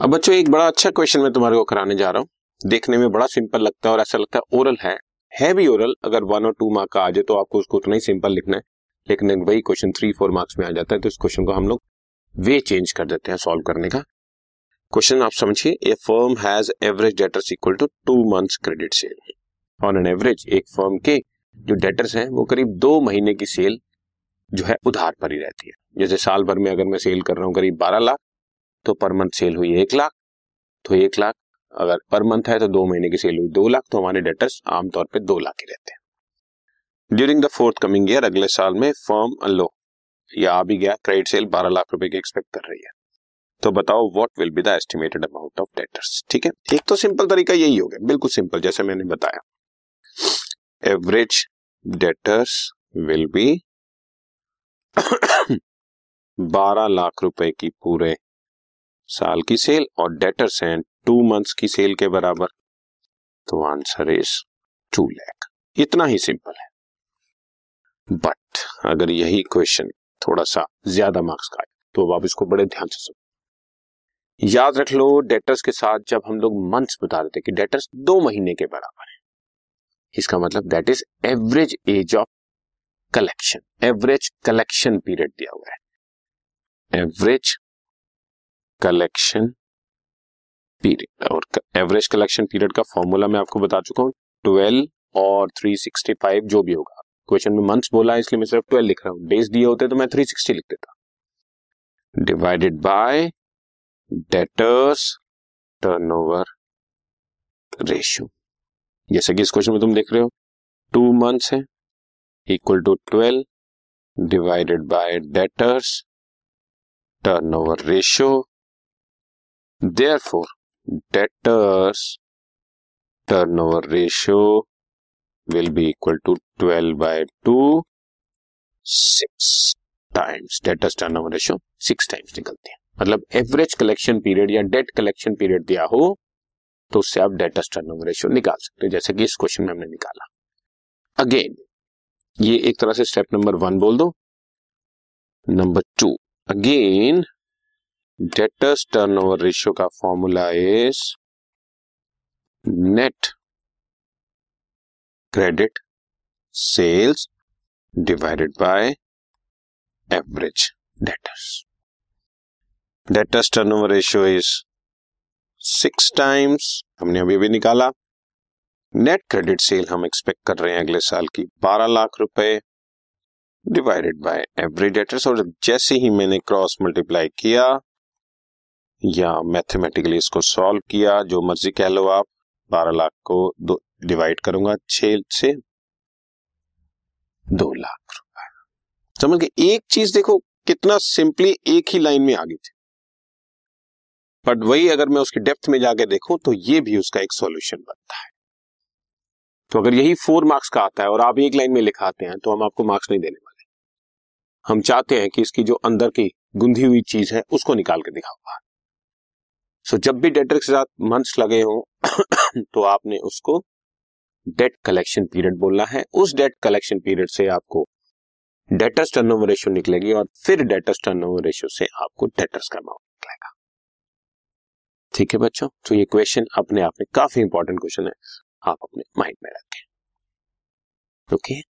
अब बच्चों, एक बड़ा अच्छा क्वेश्चन मैं तुम्हारे को कराने जा रहा हूँ। देखने में बड़ा सिंपल लगता है और ऐसा लगता है ओरल है। है भी ओरल अगर वन और टू मार्क का आ जाए तो आपको उसको उतना ही सिंपल लिखना है। लेकिन वही क्वेश्चन थ्री फोर मार्क्स में आ जाता है तो इस क्वेश्चन को हम लोग वे चेंज कर देते हैं सॉल्व करने का। क्वेश्चन आप समझिए a firm has average debtors equal to two months credit sale on an average एक फर्म के जो डेटर्स हैं, वो करीब दो महीने की सेल जो है उधार पर ही रहती है। जैसे साल भर में अगर मैं सेल कर रहा हूँ, करीब बारह लाख तो पर मंथ सेल हुई एक लाख। तो एक लाख अगर पर मंथ है तो दो महीने की सेल हुई दो लाख तो हमारे डेटर्स आमतौर पर दो लाख ही रहते हैं। During the fourth coming year अगले साल में फर्म लो या आ भी गया क्रेडिट सेल बारह लाख रुपए की एक्सपेक्ट कर रही है। तो बताओ what will be the estimated amount of debtors ठीक है? एक तो सिंपल तरीका यही हो गया, बिल्कुल सिंपल जैसे मैंने बताया। एवरेज डेटर्स विल बी बारह लाख रुपए की पूरे साल की सेल और डेटर्स हैं टू मंथ्स की सेल के बराबर। तो आंसर इज़ टू लैख इतना ही सिंपल है। बट अगर यही क्वेश्चन थोड़ा सा ज़्यादा मार्क्स का है तो अब आप इसको बड़े ध्यान से सुनो। याद रख लो डेटर्स के साथ जब हम लोग मंथ्स बता रहे थे कि डेटर्स दो महीने के बराबर है, इसका मतलब that is average age of collection average collection period दिया हुआ है। एवरेज कलेक्शन पीरियड और एवरेज कलेक्शन पीरियड का फॉर्मूला मैं आपको बता चुका हूँ ट्वेल्व और थ्री सिक्सटी फाइव जो भी होगा। क्वेश्चन में मंथ्स बोला है, इसलिए मैं सिर्फ़ ट्वेल्व लिख रहा हूँ। डेज़ दिए होते तो मैं थ्री सिक्सटी लिख देता divided by debtors turnover ratio जैसे कि इस क्वेश्चन में तुम देख रहे हो टू मंथ्स है equal to twelve divided by debtors turnover ratio Therefore, debtors turnover ratio will be equal to 12 by 2, 6 times debtors turnover ratio six times निकलती है। मतलब एवरेज कलेक्शन पीरियड या डेट कलेक्शन पीरियड दिया हो तो उससे आप डेटर्स टर्नओवर रेशियो निकाल सकते हैं जैसे कि इस क्वेश्चन में हमने निकाला। अगेन ये एक तरह से स्टेप नंबर वन बोल दो। Number two again debtors turnover ratio का formula is net credit sales divided by average debtors debtors turnover ratio is six times हमने अभी भी निकाला। नेट क्रेडिट सेल हम एक्सपेक्ट कर रहे हैं अगले साल की बारह लाख रुपए डिवाइडेड बाय एवरेज डेटर्स और जैसे ही मैंने क्रॉस मल्टीप्लाई किया या मैथमेटिकली इसको सॉल्व किया, जो मर्ज़ी कह लो आप, बारह लाख को दो डिवाइड करूँगा छ से दो लाख रुपए। समझ गए? एक चीज़ देखो, कितना सिंपली एक ही लाइन में आ गई थी। बट वही अगर मैं उसकी डेप्थ में जाके देखूँ तो ये भी उसका एक सॉल्यूशन बनता है। तो अगर यही फोर मार्क्स का आता है और आप एक लाइन में लिखाते हैं तो हम आपको मार्क्स नहीं देने वाले। हम चाहते हैं कि इसकी जो अंदर की गुंधी हुई चीज़ है, उसको निकाल के दिखाओ सो जब भी डेटर के साथ मंथ्स लगे हो तो आपने उसको डेट कलेक्शन पीरियड बोलना है। उस डेट कलेक्शन पीरियड से आपको डेटर्स टर्नओवर रेशियो निकलेगी और फिर डेटर्स टर्नओवर रेशियो से आपको डेटर्स का अमाउंट निकलेगा। ठीक है बच्चों? तो ये क्वेश्चन अपने आप में काफ़ी इंपॉर्टेंट क्वेश्चन है। आप अपने माइंड में रखें। Okay